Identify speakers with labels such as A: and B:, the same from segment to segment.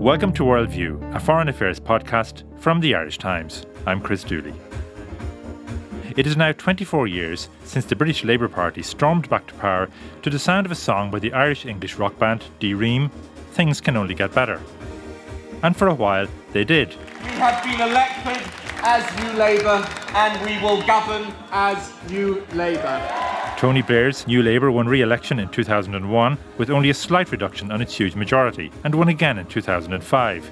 A: Welcome to Worldview, a foreign affairs podcast from the Irish Times. I'm Chris Dooley. It is now 24 years since the British Labour Party stormed back to power to the sound of a song by the Irish English rock band D Ream, Things Can Only Get Better. And for a while, they did.
B: We have been elected as New Labour and we will govern as New Labour.
A: Tony Blair's New Labour won re election in 2001 with only a slight reduction on its huge majority and won again in 2005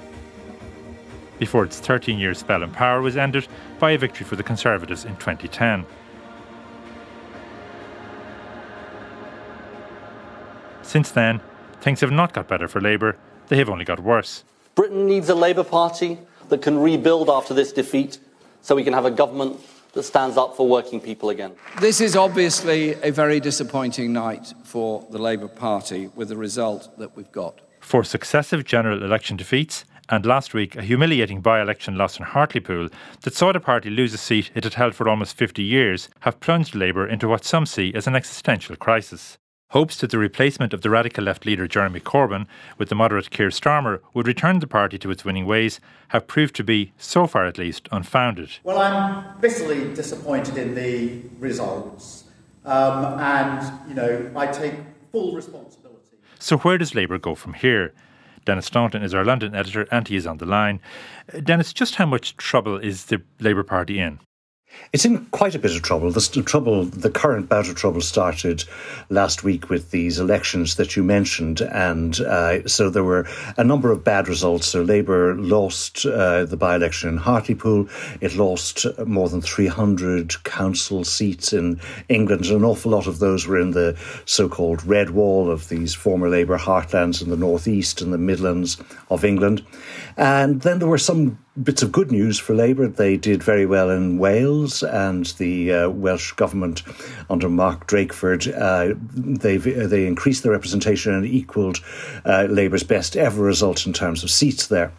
A: before its 13 year spell in power was ended by a victory for the Conservatives in 2010. Since then, things have not got better for Labour, they have only got worse.
C: Britain needs a Labour Party that can rebuild after this defeat so we can have a government that stands up for working people again.
D: This is obviously a very disappointing night for the Labour Party with the result that we've got.
A: Four successive general election defeats, and last week a humiliating by election loss in Hartlepool that saw the party lose a seat it had held for almost 50 years have plunged Labour into what some see as an existential crisis. Hopes that the replacement of the radical left leader Jeremy Corbyn with the moderate Keir Starmer would return the party to its winning ways have proved to be, so far at least, unfounded.
E: Well, I'm bitterly disappointed in the results, um, and you know I take full responsibility.
A: So where does Labour go from here? Denis Staunton is our London editor, and he is on the line. Denis, just how much trouble is the Labour Party in?
F: It's in quite a bit of trouble. The trouble, the current bout of trouble started last week with these elections that you mentioned, and uh, so there were a number of bad results. So Labour lost uh, the by-election in Hartlepool. It lost more than 300 council seats in England. And an awful lot of those were in the so-called red wall of these former Labour heartlands in the northeast and the Midlands of England. And then there were some bits of good news for Labour. They did very well in Wales, and the uh, Welsh government under Mark Drakeford uh, they they increased their representation and equalled uh, Labour's best ever result in terms of seats there.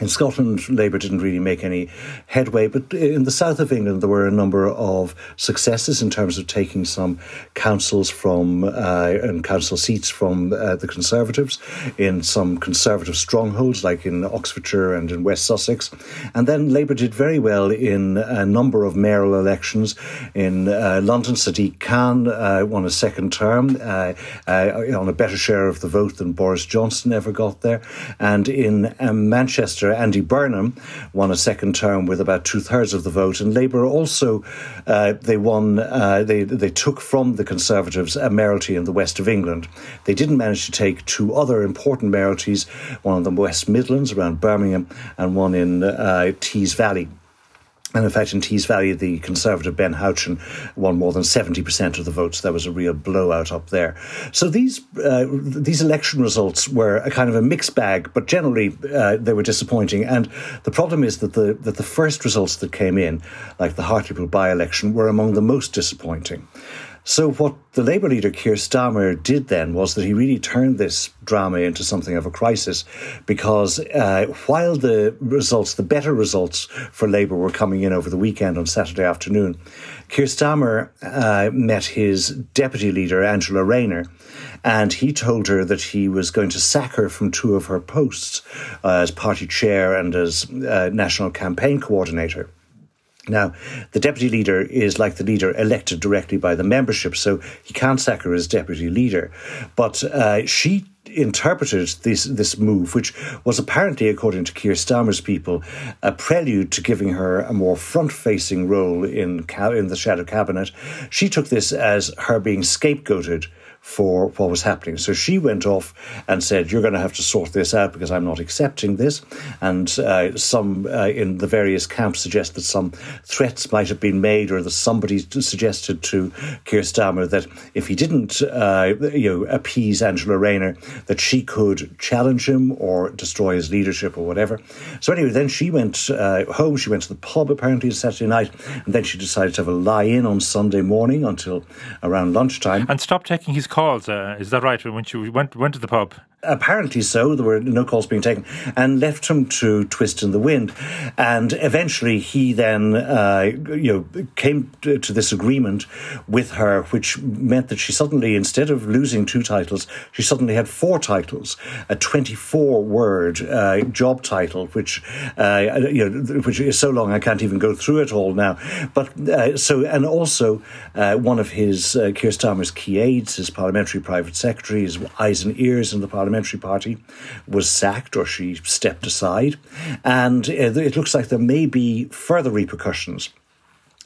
F: In Scotland, Labour didn't really make any headway, but in the south of England, there were a number of successes in terms of taking some councils from uh, and council seats from uh, the Conservatives in some Conservative strongholds, like in Oxfordshire and in West Sussex. And then Labour did very well in a number of mayoral elections. In uh, London, Sadiq Khan uh, won a second term uh, uh, on a better share of the vote than Boris Johnson ever got there. And in um, Manchester, Andy Burnham, won a second term with about two thirds of the vote, and Labour also uh, they won. Uh, they they took from the Conservatives a mayoralty in the west of England. They didn't manage to take two other important mayoralties, one in the West Midlands around Birmingham, and one in uh, Tees Valley. And in fact, in Tees Valley, the Conservative Ben Houchen won more than 70% of the votes. There was a real blowout up there. So these uh, these election results were a kind of a mixed bag, but generally uh, they were disappointing. And the problem is that the, that the first results that came in, like the Hartlepool by election, were among the most disappointing. So, what the Labour leader Keir Starmer did then was that he really turned this drama into something of a crisis because uh, while the results, the better results for Labour were coming in over the weekend on Saturday afternoon, Keir Starmer uh, met his deputy leader, Angela Rayner, and he told her that he was going to sack her from two of her posts uh, as party chair and as uh, national campaign coordinator. Now, the deputy leader is like the leader elected directly by the membership, so he can't sack her as deputy leader. But uh, she interpreted this this move, which was apparently, according to Keir Starmer's people, a prelude to giving her a more front-facing role in in the shadow cabinet. She took this as her being scapegoated for what was happening. So she went off and said, You're going to have to sort this out because I'm not accepting this. And uh, some uh, in the various camps suggest that some threats might have been made or that somebody suggested to Keir Starmer that if he didn't uh, you know, appease Angela Rayner, that she could challenge him or destroy his leadership or whatever. So anyway, then she went uh, home. She went to the pub apparently on Saturday night, and then she decided to have a lie in on Sunday morning until around lunchtime.
A: And stop taking his calls. Uh, is that right? When she went went to the pub
F: apparently so. There were no calls being taken, and left him to twist in the wind. And eventually, he then, uh, you know, came to, this agreement with her, which meant that she suddenly, instead of losing two titles, she suddenly had four titles, a 24-word uh, job title, which uh, you know, which is so long I can't even go through it all now. But uh, so, and also uh, one of his uh, Keir Starmer's key aides, his parliamentary private secretary, his eyes and ears in the parliament parliamentary party was sacked or she stepped aside. And uh, it looks like there may be further repercussions.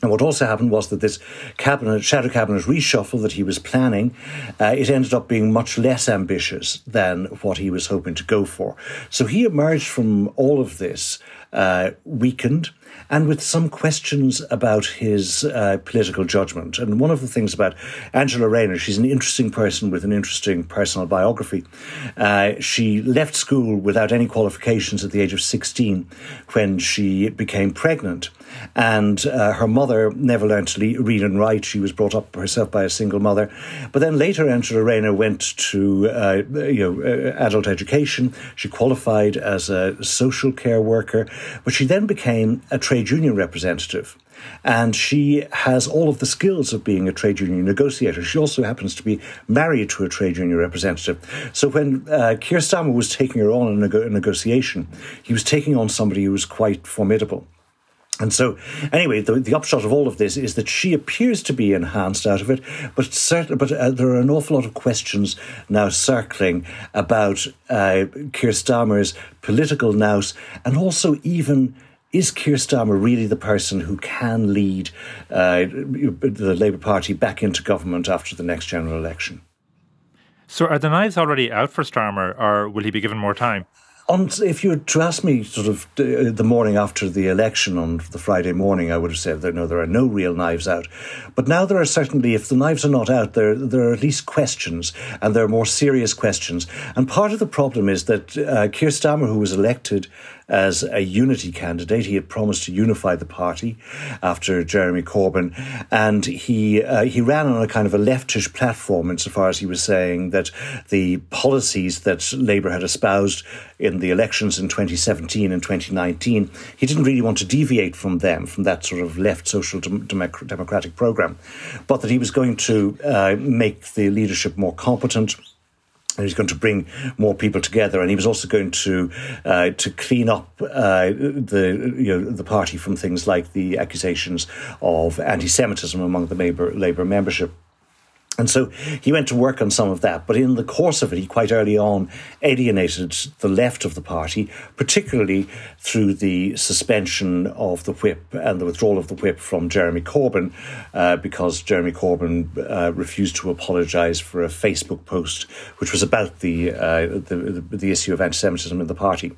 F: And what also happened was that this cabinet, shadow cabinet reshuffle that he was planning, uh, it ended up being much less ambitious than what he was hoping to go for. So he emerged from all of this uh, weakened and with some questions about his uh, political judgment. And one of the things about Angela Rayner, she's an interesting person with an interesting personal biography. Uh, she left school without any qualifications at the age of 16 when she became pregnant. And uh, her mother never learned to read and write. She was brought up herself by a single mother. But then later, Angela Rayner went to uh, you know uh, adult education. She qualified as a social care worker, but she then became a trade union representative. And she has all of the skills of being a trade union negotiator. She also happens to be married to a trade union representative. So when uh, Keir Starmer was taking her on in a, a negotiation, he was taking on somebody who was quite formidable. And so, anyway, the, the upshot of all of this is that she appears to be enhanced out of it, but certain, but uh, there are an awful lot of questions now circling about uh, Keir Starmer's political nous, and also even is Keir Starmer really the person who can lead uh, the Labour Party back into government after the next general election?
A: So, are the knives already out for Starmer, or will he be given more time?
F: On, if you were to ask me sort of the morning after the election on the Friday morning, I would have said that no, there are no real knives out. But now there are certainly, if the knives are not out, there there are at least questions, and there are more serious questions. And part of the problem is that uh, Keir Starmer, who was elected as a unity candidate. He had promised to unify the party after Jeremy Corbyn, and he uh, he ran on a kind of a leftish platform insofar as he was saying that the policies that Labour had espoused in the elections in 2017 and 2019, he didn't really want to deviate from them, from that sort of left social dem- democratic program, but that he was going to uh, make the leadership more competent and he's going to bring more people together, and he was also going to uh, to clean up uh, the you know the party from things like the accusations of anti-Semitism among the Labour Labour membership. And so he went to work on some of that, but in the course of it, he quite early on alienated the left of the party, particularly through the suspension of the whip and the withdrawal of the whip from Jeremy Corbyn, uh, because Jeremy Corbyn uh, refused to apologise for a Facebook post which was about the, uh, the, the issue of anti-Semitism in the party.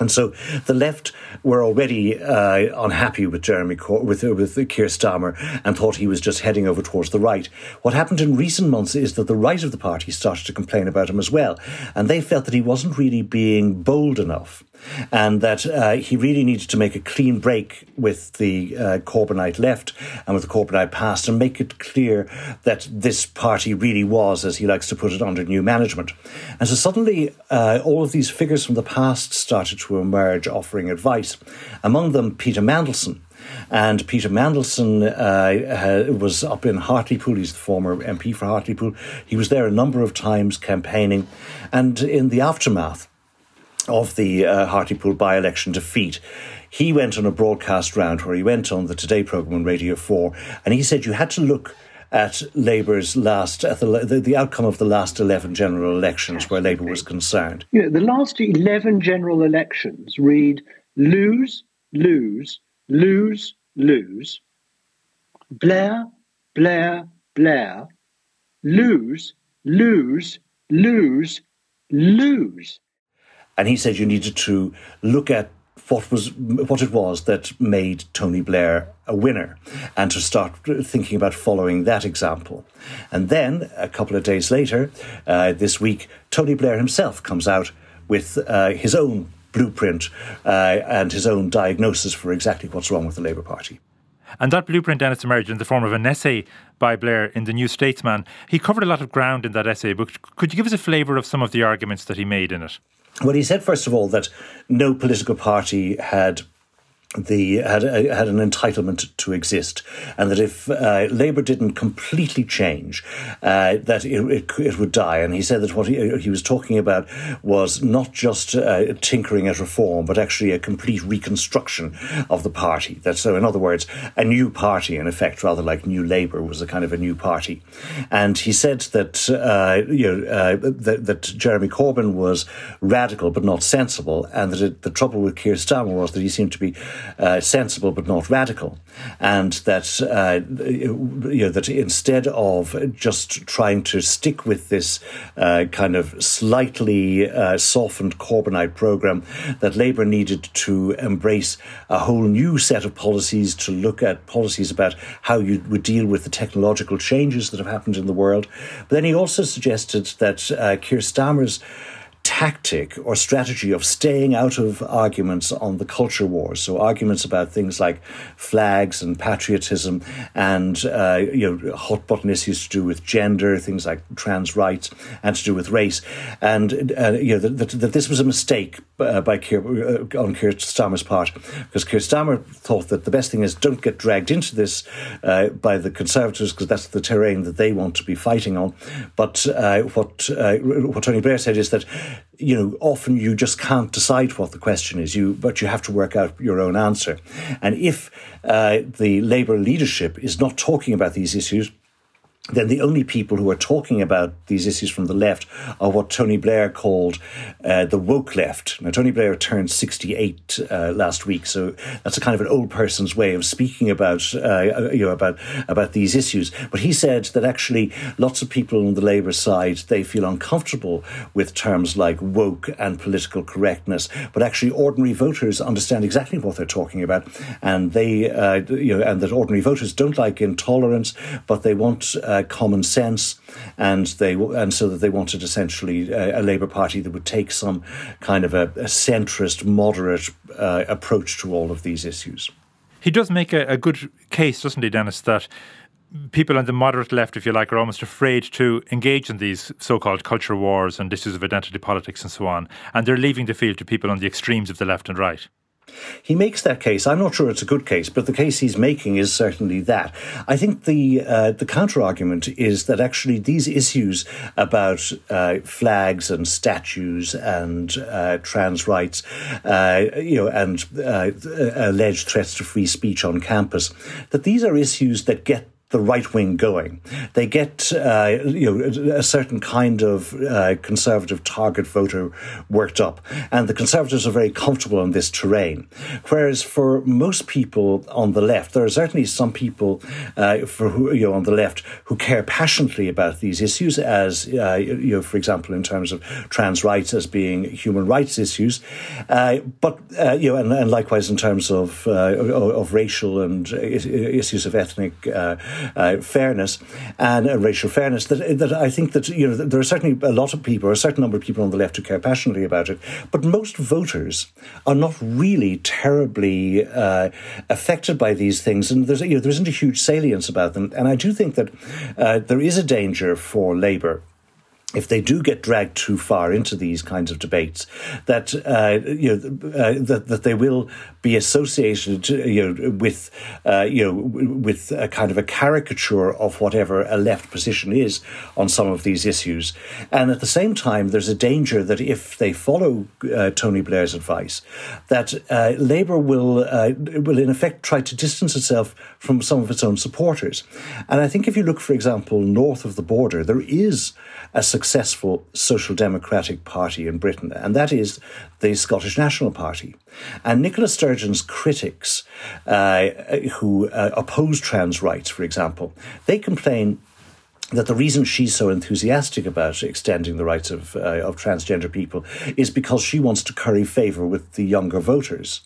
F: And so the left were already uh, unhappy with Jeremy with with Keir Starmer and thought he was just heading over towards the right. What happened in recent months is that the right of the party started to complain about him as well, and they felt that he wasn't really being bold enough and that uh, he really needed to make a clean break with the uh, Corbynite left and with the Corbynite past and make it clear that this party really was, as he likes to put it, under new management. And so suddenly, uh, all of these figures from the past started to emerge offering advice, among them Peter Mandelson. And Peter Mandelson uh, was up in Hartlepool. He's the former MP for Hartlepool. He was there a number of times campaigning. And in the aftermath, of the uh, Hartlepool by election defeat. He went on a broadcast round where he went on the Today programme on Radio 4, and he said you had to look at Labour's last, at the, the, the, outcome of the last 11 general elections where Labour was concerned.
G: Yeah, the last 11 general elections read lose, lose, lose, lose, Blair, Blair, Blair, lose, lose, lose, lose.
F: And he said you needed to look at what was what it was that made Tony Blair a winner, and to start thinking about following that example. And then a couple of days later, uh, this week, Tony Blair himself comes out with uh, his own blueprint uh, and his own diagnosis for exactly what's wrong with the Labour Party.
A: And that blueprint, then, it's emerged in the form of an essay by Blair in the New Statesman. He covered a lot of ground in that essay, but could you give us a flavour of some of the arguments that he made in it?
F: Well, he said, first of all, that no political party had the had had an entitlement to exist, and that if uh, Labour didn't completely change, uh, that it, it, it, would die. And he said that what he, he was talking about was not just uh, tinkering at reform, but actually a complete reconstruction of the party. That so, in other words, a new party, in effect, rather like New Labour was a kind of a new party. And he said that uh, you know uh, that, that, Jeremy Corbyn was radical but not sensible, and that it, the trouble with Keir Starmer was that he seemed to be uh, sensible but not radical, and that uh, you know that instead of just trying to stick with this uh, kind of slightly uh, softened Corbynite program, that Labour needed to embrace a whole new set of policies to look at policies about how you would deal with the technological changes that have happened in the world. But then he also suggested that uh, Keir Starmer's tactic or strategy of staying out of arguments on the culture wars. So arguments about things like flags and patriotism and uh, you know hot button issues to do with gender, things like trans rights, and to do with race. And uh, you know that, that, that, this was a mistake uh, by Keir, uh, on Keir Starmer's part because Keir Starmer thought that the best thing is don't get dragged into this uh, by the Conservatives because that's the terrain that they want to be fighting on. But uh, what what Tony Blair said is that you know, often you just can't decide what the question is, you, but you have to work out your own answer. And if uh, the Labour leadership is not talking about these issues, then the only people who are talking about these issues from the left are what Tony Blair called uh, the woke left. Now, Tony Blair turned 68 uh, last week, so that's a kind of an old person's way of speaking about, uh, you know, about, about these issues. But he said that actually lots of people on the Labour side, they feel uncomfortable with terms like woke and political correctness, but actually ordinary voters understand exactly what they're talking about. And they, uh, you know, and that ordinary voters don't like intolerance, but they want uh, common sense, and they and so that they wanted essentially a, a Labour Party that would take some kind of a, a centrist, moderate uh, approach to all of these issues.
A: He does make a, a good case, doesn't he, Denis? That people on the moderate left, if you like, are almost afraid to engage in these so called culture wars and issues of identity politics and so on. And they're leaving the field to people on the extremes of the left and right.
F: He makes that case. I'm not sure it's a good case, but the case he's making is certainly that. I think the uh, the counter argument is that actually these issues about uh, flags and statues and uh, trans rights, uh, you know, and uh, alleged threats to free speech on campus, that these are issues that get the right wing going. They get uh, you know a certain kind of uh, conservative target voter worked up, and the conservatives are very comfortable on this terrain. Whereas for most people on the left, there are certainly some people uh, for who, you know on the left who care passionately about these issues, as uh, you know, for example, in terms of trans rights as being human rights issues, uh, but uh, you know, and, and, likewise in terms of of racial and issues of ethnic uh, fairness and uh, racial fairness that, that I think that you know there are certainly a lot of people, a certain number of people on the left who care passionately about it, but most voters are not really terribly uh, affected by these things, and there's you know there isn't a huge salience about them, and I do think that uh, there is a danger for Labour if they do get dragged too far into these kinds of debates, that uh, you know uh, that, that they will be associated, you know, with uh, you know with a kind of a caricature of whatever a left position is on some of these issues, and at the same time, there's a danger that if they follow uh, Tony Blair's advice, that uh, Labour will uh, will in effect try to distance itself from some of its own supporters, and I think if you look, for example, north of the border, there is a successful social democratic party in Britain, and that is the Scottish National Party. And Nicola Sturgeon's critics, uh, who uh, oppose trans rights, for example, they complain that the reason she's so enthusiastic about extending the rights of, uh, of transgender people is because she wants to curry favour with the younger voters.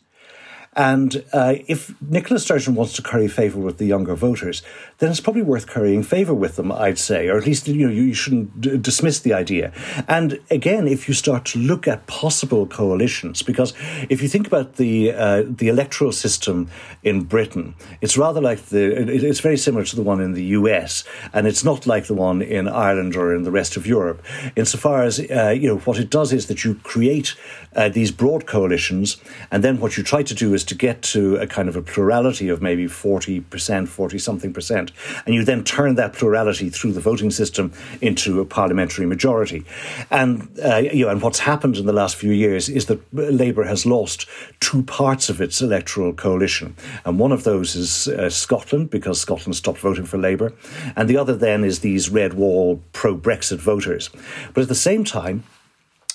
F: And uh, if Nicola Sturgeon wants to curry favour with the younger voters, then it's probably worth currying favour with them, I'd say, or at least you know you shouldn't d- dismiss the idea. And again, if you start to look at possible coalitions, because if you think about the uh, the electoral system in Britain, it's rather like the it's very similar to the one in the U.S. and it's not like the one in Ireland or in the rest of Europe, insofar as uh, you know what it does is that you create uh, these broad coalitions, and then what you try to do is to get to a kind of a plurality of maybe forty percent, forty something percent, and you then turn that plurality through the voting system into a parliamentary majority. And uh, you know, and what's happened in the last few years is that Labour has lost two parts of its electoral coalition, and one of those is uh, Scotland because Scotland stopped voting for Labour, and the other then is these red wall pro Brexit voters. But at the same time,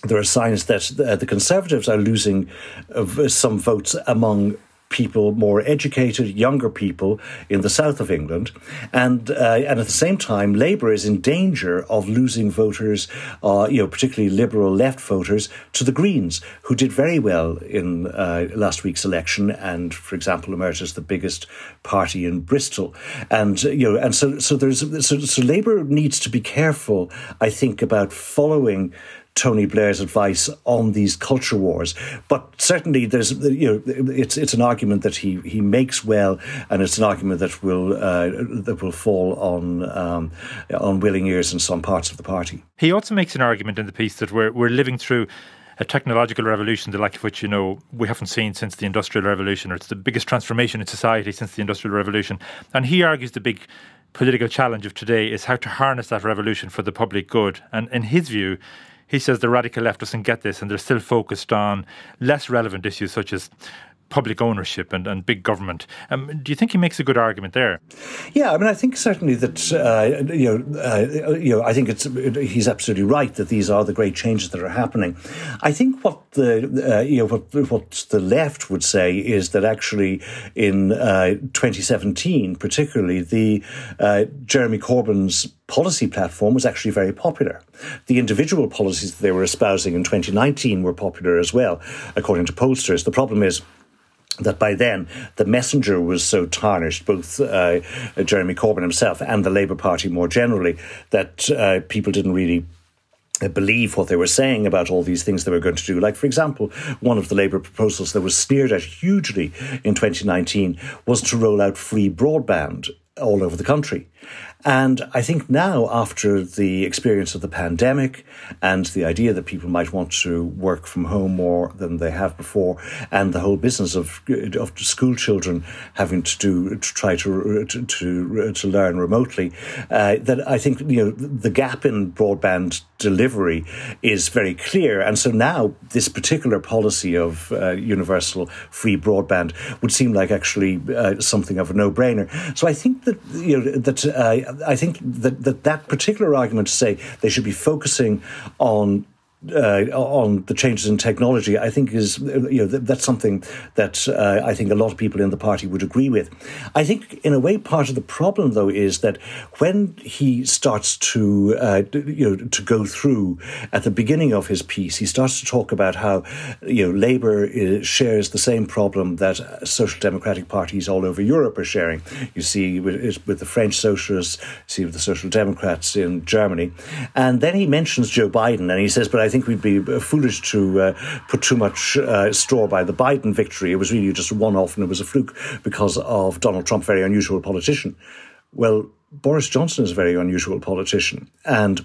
F: there are signs that uh, the Conservatives are losing uh, some votes among people more educated, younger people in the south of England, and uh, and at the same time, Labour is in danger of losing voters, uh, you know, particularly liberal left voters, to the Greens, who did very well in uh, last week's election, and for example, emerged as the biggest party in Bristol, and you know, and so so there's so, so Labour needs to be careful, I think, about following Tony Blair's advice on these culture wars. But certainly, there's you know it's it's an argument that he he makes well, and it's an argument that will uh, that will fall on um, on willing ears in some parts of the party.
A: He also makes an argument in the piece that we're we're living through a technological revolution, the like of which you know we haven't seen since the Industrial Revolution, or it's the biggest transformation in society since the Industrial Revolution. And he argues the big political challenge of today is how to harness that revolution for the public good. And in his view, he says the radical left doesn't get this and they're still focused on less relevant issues such as public ownership and, and big government. Um, do you think he makes a good argument there?
F: Yeah, I mean, I think certainly that uh, you know, uh, you know, I think it's he's absolutely right that these are the great changes that are happening. I think what the uh, you know what what the left would say is that actually in uh, 2017, particularly the uh, Jeremy Corbyn's policy platform was actually very popular. The individual policies that they were espousing in 2019 were popular as well, according to pollsters. The problem is that by then the messenger was so tarnished, both uh, Jeremy Corbyn himself and the Labour Party more generally, that uh, people didn't really uh, believe what they were saying about all these things they were going to do. Like, for example, one of the Labour proposals that was sneered at hugely in 2019 was to roll out free broadband all over the country. And I think now, after the experience of the pandemic and the idea that people might want to work from home more than they have before, and the whole business of of school children having to do to try to to to, learn remotely, uh, that I think you know the gap in broadband delivery is very clear. And so now this particular policy of uh, universal free broadband would seem like actually uh, something of a no-brainer. So I think that you know that uh, I think that, that that particular argument to say they should be focusing on uh, on the changes in technology, I think is you know that's something that uh, I think a lot of people in the party would agree with. I think in a way part of the problem though is that when he starts to uh, you know to go through at the beginning of his piece, he starts to talk about how you know Labour is, shares the same problem that social democratic parties all over Europe are sharing. You see with, with the French socialists, you see with the social democrats in Germany, and then he mentions Joe Biden and he says, but I think we'd be uh, foolish to uh, put too much uh, store by the Biden victory. It was really just a one off and it was a fluke because of Donald Trump, very unusual politician. Well, Boris Johnson is a very unusual politician. And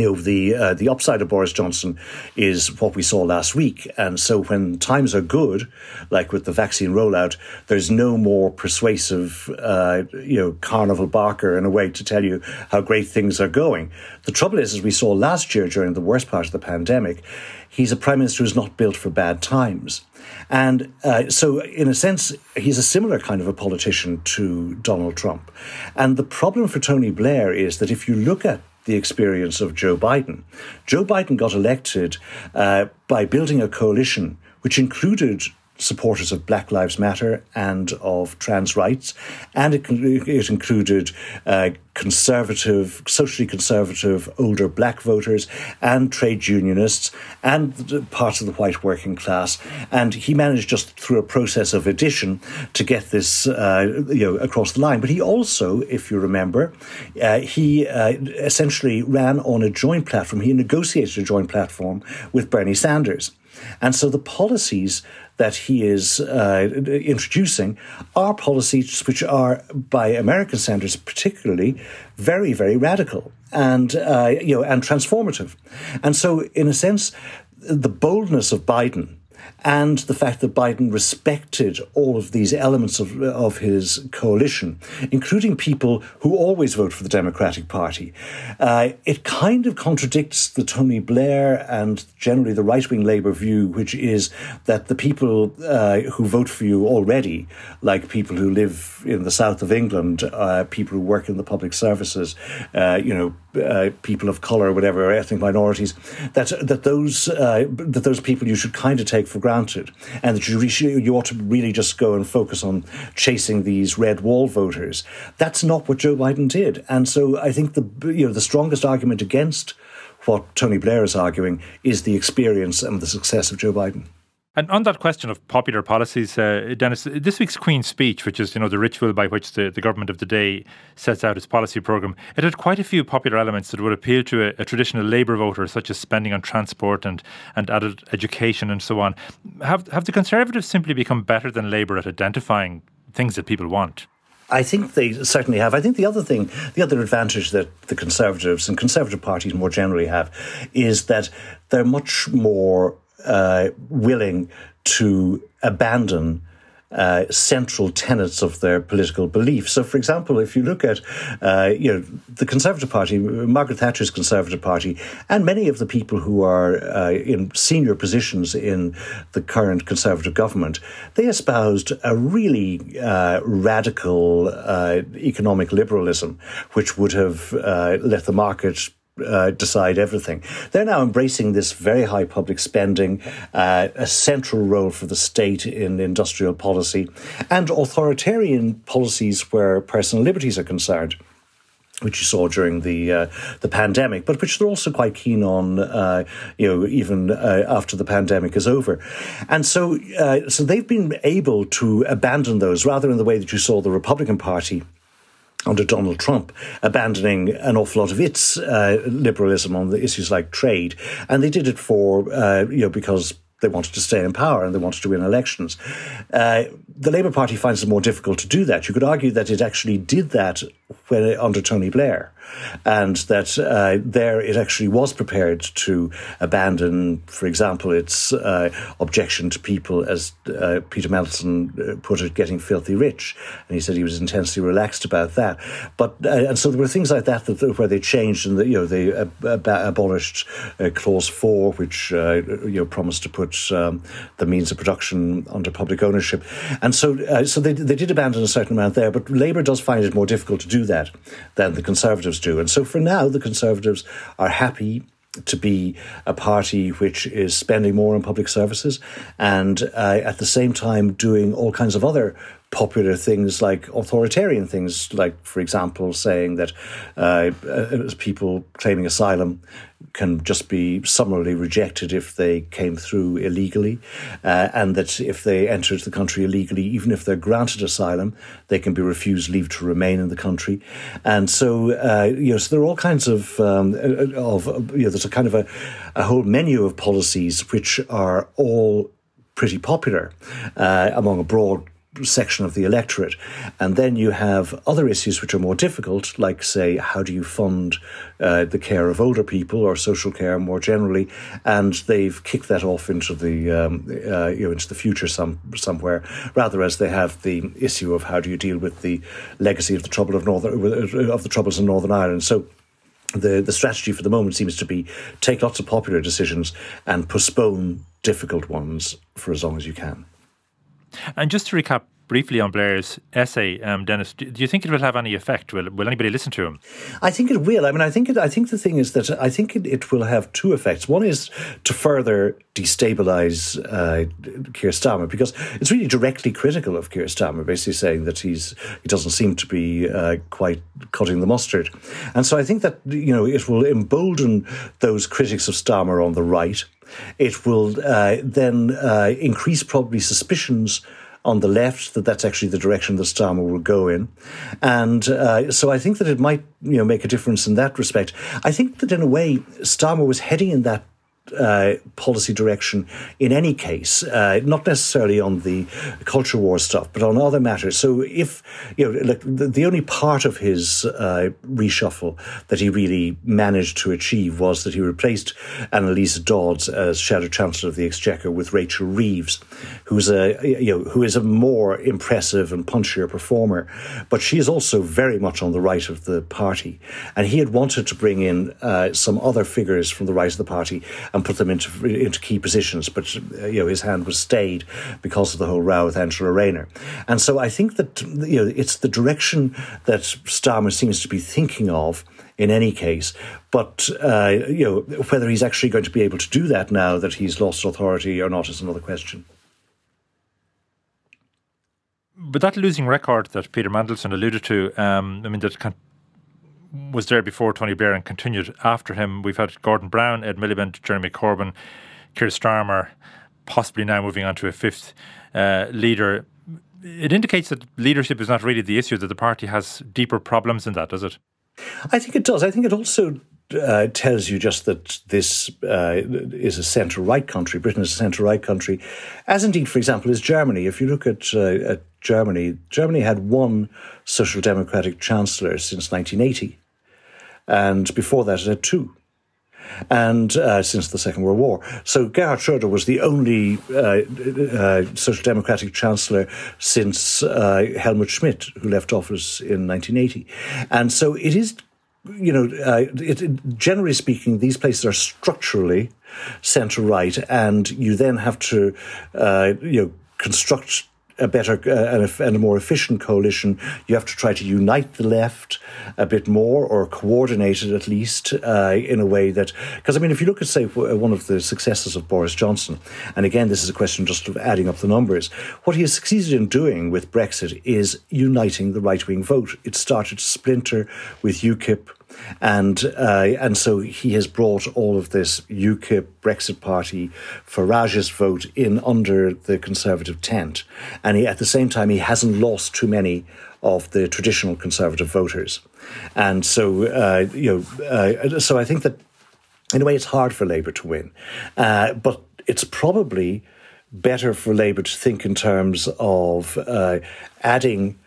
F: you know the uh, the upside of Boris Johnson is what we saw last week, and so when times are good, like with the vaccine rollout, there's no more persuasive, uh, you know, carnival barker in a way to tell you how great things are going. The trouble is, as we saw last year during the worst part of the pandemic, he's a prime minister who's not built for bad times. And uh, so, in a sense, he's a similar kind of a politician to Donald Trump. And the problem for Tony Blair is that if you look at the experience of Joe Biden. Joe Biden got elected uh, by building a coalition which included supporters of Black Lives Matter and of trans rights, and it, it included uh, conservative, socially conservative older black voters and trade unionists and parts of the white working class. And he managed just through a process of addition to get this uh, you know across the line. But he also, if you remember, uh, he uh, essentially ran on a joint platform. He negotiated a joint platform with Bernie Sanders. And so the policies that he is uh, introducing are policies which are, by American standards particularly, very, very radical and uh, you know and transformative. And so, in a sense, the boldness of Biden and the fact that Biden respected all of these elements of, of his coalition, including people who always vote for the Democratic Party, uh, it kind of contradicts the Tony Blair and generally the right wing Labour view, which is that the people uh, who vote for you already, like people who live in the south of England, uh, people who work in the public services, uh, you know, uh, people of color, whatever ethnic minorities, that that those uh, that those people you should kind of take for granted, and that you you ought to really just go and focus on chasing these red wall voters. That's not what Joe Biden did, and so I think the you know the strongest argument against what Tony Blair is arguing is the experience and the success of Joe Biden.
A: And on that question of popular policies, uh, Denis, this week's Queen's speech, which is you know the ritual by which the, the government of the day sets out its policy programme, it had quite a few popular elements that would appeal to a, a traditional Labour voter, such as spending on transport and, and adult education and so on. Have have the Conservatives simply become better than Labour at identifying things that people want?
F: I think they certainly have. I think the other thing, the other advantage that the Conservatives and Conservative parties more generally have is that they're much more uh, willing to abandon uh, central tenets of their political beliefs. So, for example, if you look at uh, you know the Conservative Party, Margaret Thatcher's Conservative Party, and many of the people who are uh, in senior positions in the current Conservative government, they espoused a really uh, radical uh, economic liberalism, which would have let the market uh, decide everything. They're now embracing this very high public spending, uh, a central role for the state in industrial policy, and authoritarian policies where personal liberties are concerned which you saw during the uh, the pandemic, but which they're also quite keen on, uh, you know, even uh, after the pandemic is over, and so uh, so they've been able to abandon those rather in the way that you saw the Republican Party under Donald Trump, abandoning an awful lot of its uh, liberalism on the issues like trade, and they did it for uh, you know because they wanted to stay in power and they wanted to win elections. Uh, the Labour Party finds it more difficult to do that. You could argue that it actually did that when, under Tony Blair, and that uh, there it actually was prepared to abandon, for example, its uh, objection to people, as uh, Peter Mandelson uh, put it, getting filthy rich, and he said he was intensely relaxed about that. But uh, and so there were things like that, that where they changed and the, you know they ab- abolished uh, clause four, which you know promised to put um, the means of production under public ownership, and so so they they did abandon a certain amount there. But Labour does find it more difficult to do that than the Conservatives do. And so for now, the Conservatives are happy to be a party which is spending more on public services and uh, at the same time doing all kinds of other popular things like authoritarian things, like, for example, saying that uh, uh, people claiming asylum can just be summarily rejected if they came through illegally, uh, and that if they entered the country illegally, even if they're granted asylum, they can be refused leave to remain in the country. And so, uh, you know, so there are all kinds of, um, uh, of you know, there's a kind of a, a whole menu of policies which are all pretty popular uh, among a broad section of the electorate. And then you have other issues which are more difficult, like, say, how do you fund uh, the care of older people or social care more generally? And they've kicked that off into the um, uh, you know into the future some somewhere, rather as they have the issue of how do you deal with the legacy of the trouble of northern of the troubles in Northern Ireland. So the, the strategy for the moment seems to be take lots of popular decisions and postpone difficult ones for as long as you can.
A: And just to recap briefly on Blair's essay, um, Denis. Do, do, you think it will have any effect? Will, will anybody listen to him?
F: I think it will. I mean, I think it, I think the thing is that I think it, it will have two effects. One is to further destabilise uh, Keir Starmer because it's really directly critical of Keir Starmer, basically saying that he's he doesn't seem to be uh, quite cutting the mustard, and so I think that you know it will embolden those critics of Starmer on the right. It will uh, then uh, increase probably suspicions on the left that that's actually the direction that Starmer will go in, and uh, so I think that it might you know make a difference in that respect. I think that in a way Starmer was heading in that uh, policy direction in any case, uh, not necessarily on the culture war stuff, but on other matters. So if, you know, like the, the only part of his uh, reshuffle that he really managed to achieve was that he replaced Anneliese Dodds as Shadow Chancellor of the Exchequer with Rachel Reeves, who's a, you know, who is a more impressive and punchier performer, but she is also very much on the right of the party. And he had wanted to bring in uh, some other figures from the right of the party and and put them into into key positions. But uh, you know, his hand was stayed because of the whole row with Angela Rayner. And so I think that you know it's the direction that Starmer seems to be thinking of in any case. But uh, you know, whether he's actually going to be able to do that now that he's lost authority or not is another question.
A: But that losing record that Peter Mandelson alluded to, um, I mean, that can was there before Tony Blair and continued after him. We've had Gordon Brown, Ed Miliband, Jeremy Corbyn, Keir Starmer, possibly now moving on to a fifth uh, leader. It indicates that leadership is not really the issue, that the party has deeper problems than that, does it?
F: I think it does. I think it also uh, tells you just that this uh, is a centre right country. Britain is a centre right country, as indeed, for example, is Germany. If you look at, uh, at Germany, Germany had one social democratic chancellor since 1980 and before that it had two. And uh, since the Second World War. So Gerhard Schroeder was the only uh, uh, Social Democratic Chancellor since uh, Helmut Schmidt, who left office in 1980. And so it is you know, uh, it, it, generally speaking, these places are structurally centre right, and you then have to, uh, you know, construct a better uh, and, a, more efficient coalition, you have to try to unite the left a bit more or coordinate it at least uh, in a way that. Because, I mean, if you look at, say, one of the successes of Boris Johnson, and again, this is a question just of adding up the numbers, what he has succeeded in doing with Brexit is uniting the right wing vote. It started to splinter with UKIP and uh, and so he has brought all of this UKIP Brexit Party Farage's vote in under the Conservative tent, and he, at the same time he hasn't lost too many of the traditional Conservative voters, and so uh, you know uh, so I think that in a way it's hard for Labour to win, uh, but it's probably better for Labour to think in terms of uh, adding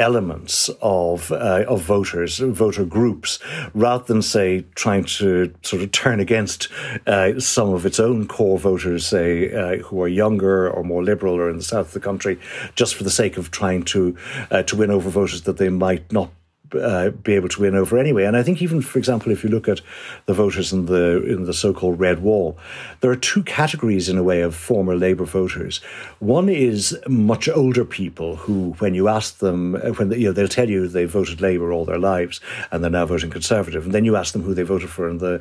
F: elements of uh, of voters, voter groups, rather than say trying to sort of turn against uh, some of its own core voters, say uh, who are younger or more liberal or in the south of the country, just for the sake of trying to uh, to win over voters that they might not uh, be able to win over anyway. And I think even, for example, if you look at the voters in the in the so-called red wall, there are two categories in a way of former Labour voters. One is much older people who, when you ask them, uh, when they, you know they'll tell you they voted Labour all their lives and they're now voting Conservative, and then you ask them who they voted for in the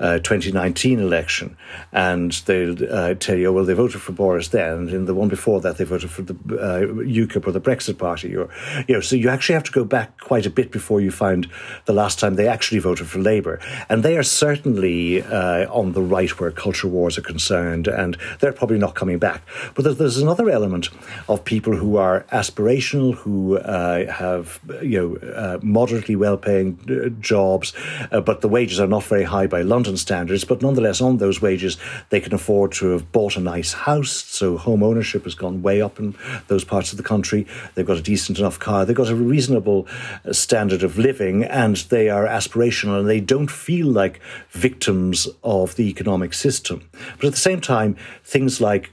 F: uh, 2019 election, and they'll uh, tell you, oh, well, they voted for Boris then, and in the one before that they voted for the uh, UKIP or the Brexit Party, or you know, so you actually have to go back quite a bit bit before you find the last time they actually voted for Labour. And they are certainly uh, on the right where culture wars are concerned, and they're probably not coming back. But there's, another element of people who are aspirational, who uh, have you know uh, moderately well-paying uh, jobs, uh, but the wages are not very high by London standards. But nonetheless, on those wages, they can afford to have bought a nice house. So home ownership has gone way up in those parts of the country. They've got a decent enough car. They've got a reasonable uh, standard of living and they are aspirational and they don't feel like victims of the economic system. But at the same time, things like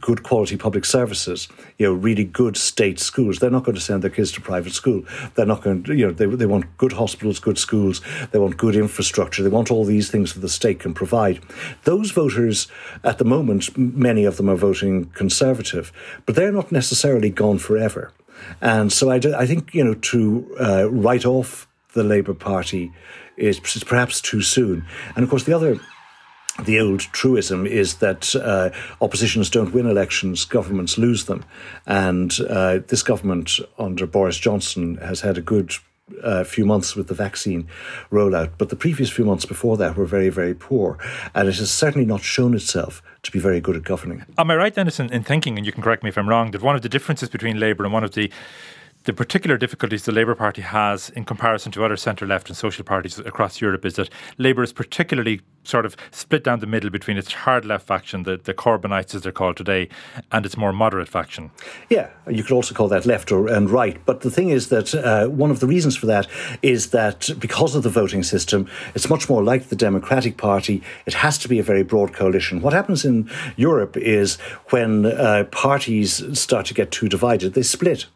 F: good quality public services, you know, really good state schools. They're not going to send their kids to private school. They're not going to, you know, they, they want good hospitals, good schools. They want good infrastructure. They want all these things that the state can provide. Those voters, at the moment, many of them are voting Conservative, but they're not necessarily gone forever. And so I, I think, you know, to uh, write off the Labour Party is perhaps too soon. And of course, the other the old truism is that uh, oppositions don't win elections, governments lose them. And uh, this government under Boris Johnson has had a good uh, few months with the vaccine rollout, but the previous few months before that were very, very poor. And it has certainly not shown itself to be very good at governing.
A: Am I right, Denis, in, in thinking, and you can correct me if I'm wrong, that one of the differences between Labour and one of the the particular difficulties the Labour Party has in comparison to other centre left and social parties across Europe is that Labour is particularly sort of split down the middle between its hard left faction, the, the Corbynites as they're called today, and its more moderate faction.
F: Yeah, you could also call that left or and right. But the thing is that uh, one of the reasons for that is that because of the voting system, it's much more like the Democratic Party. It has to be a very broad coalition. What happens in Europe is when uh, parties start to get too divided, they split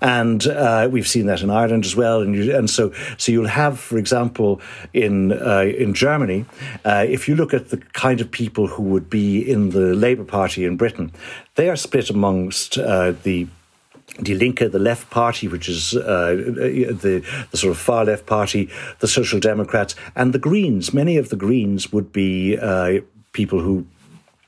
F: and uh, we've seen that in Ireland as well. And, you, and so, so you'll have, for example, in uh, in Germany, uh, if you look at the kind of people who would be in the Labour Party in Britain, they are split amongst uh, the Die Linke, the left party, which is uh, the, the sort of far left party, the Social Democrats, and the Greens. Many of the Greens would be uh, people who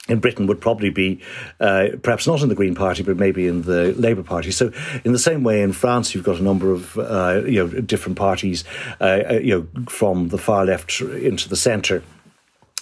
F: in Britain would probably be uh, perhaps not in the Green Party, but maybe in the Labour Party. So, in the same way, in France, you've got a number of uh, you know different parties, uh, uh you know, from the far left into the centre.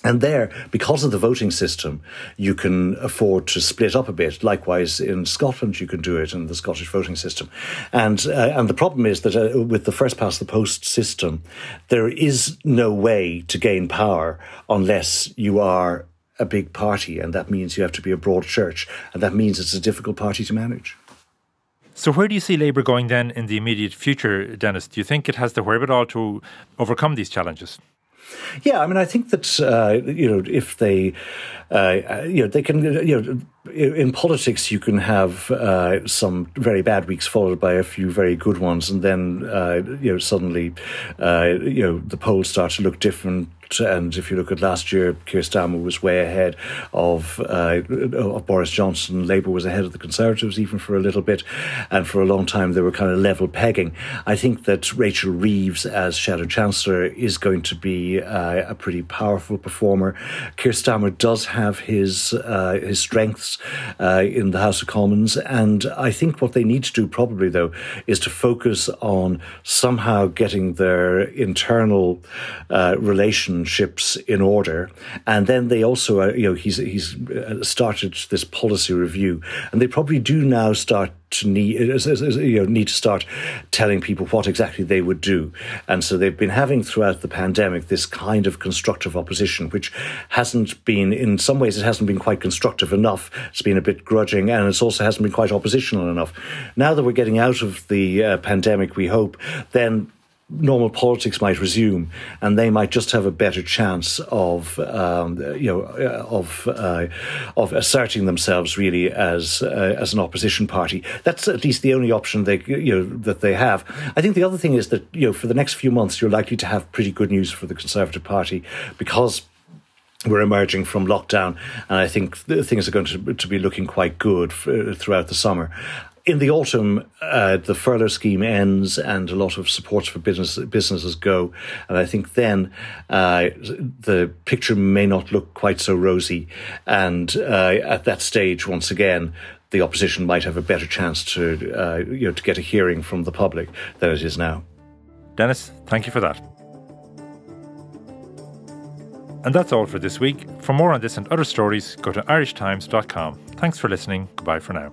F: And there, because of the voting system, you can afford to split up a bit. Likewise, in Scotland, you can do it in the Scottish voting system. And uh, and the problem is that uh, with the first past the post system, there is no way to gain power unless you are a big party, and that means you have to be a broad church, and that means it's a difficult party to manage.
A: So, where do you see Labour going then in the immediate future, Denis? Do you think it has the wherewithal to overcome these challenges?
F: Yeah, I mean, I think that uh, you know if they, uh, you know, they can, you know, in politics you can have uh, some very bad weeks followed by a few very good ones, and then uh, you know suddenly, uh, you know, the polls start to look different and if you look at last year, Keir Starmer was way ahead of, uh, of Boris Johnson. Labour was ahead of the Conservatives even for a little bit, and for a long time they were kind of level pegging. I think that Rachel Reeves as Shadow Chancellor is going to be uh, a pretty powerful performer. Keir Starmer does have his uh, his strengths uh, in the House of Commons, and I think what they need to do probably though is to focus on somehow getting their internal uh, relations relationships in order. And then they also, uh, you know, he's he's uh, started this policy review, and they probably do now start to need you know need to start telling people what exactly they would do. And so they've been having throughout the pandemic this kind of constructive opposition, which hasn't been in some ways it hasn't been quite constructive enough. It's been a bit grudging, and it also hasn't been quite oppositional enough. Now that we're getting out of the uh, pandemic, we hope then normal politics might resume, and they might just have a better chance of, um, you know, uh, of uh, of asserting themselves really as uh, as an opposition party. That's at least the only option they you know that they have. I think the other thing is that you know for the next few months you're likely to have pretty good news for the Conservative Party because we're emerging from lockdown, and I think things are going to, to be looking quite good for, throughout the summer in the autumn, uh, the furlough scheme ends and a lot of supports for business, businesses go. And I think then uh, the picture may not look quite so rosy. And uh, at that stage, once again, the opposition might have a better chance to, uh, you know, to get a hearing from the public than it is now.
A: Denis, thank you for that. And that's all for this week. For more on this and other stories, go to irishtimes.com. Thanks for listening. Goodbye for now.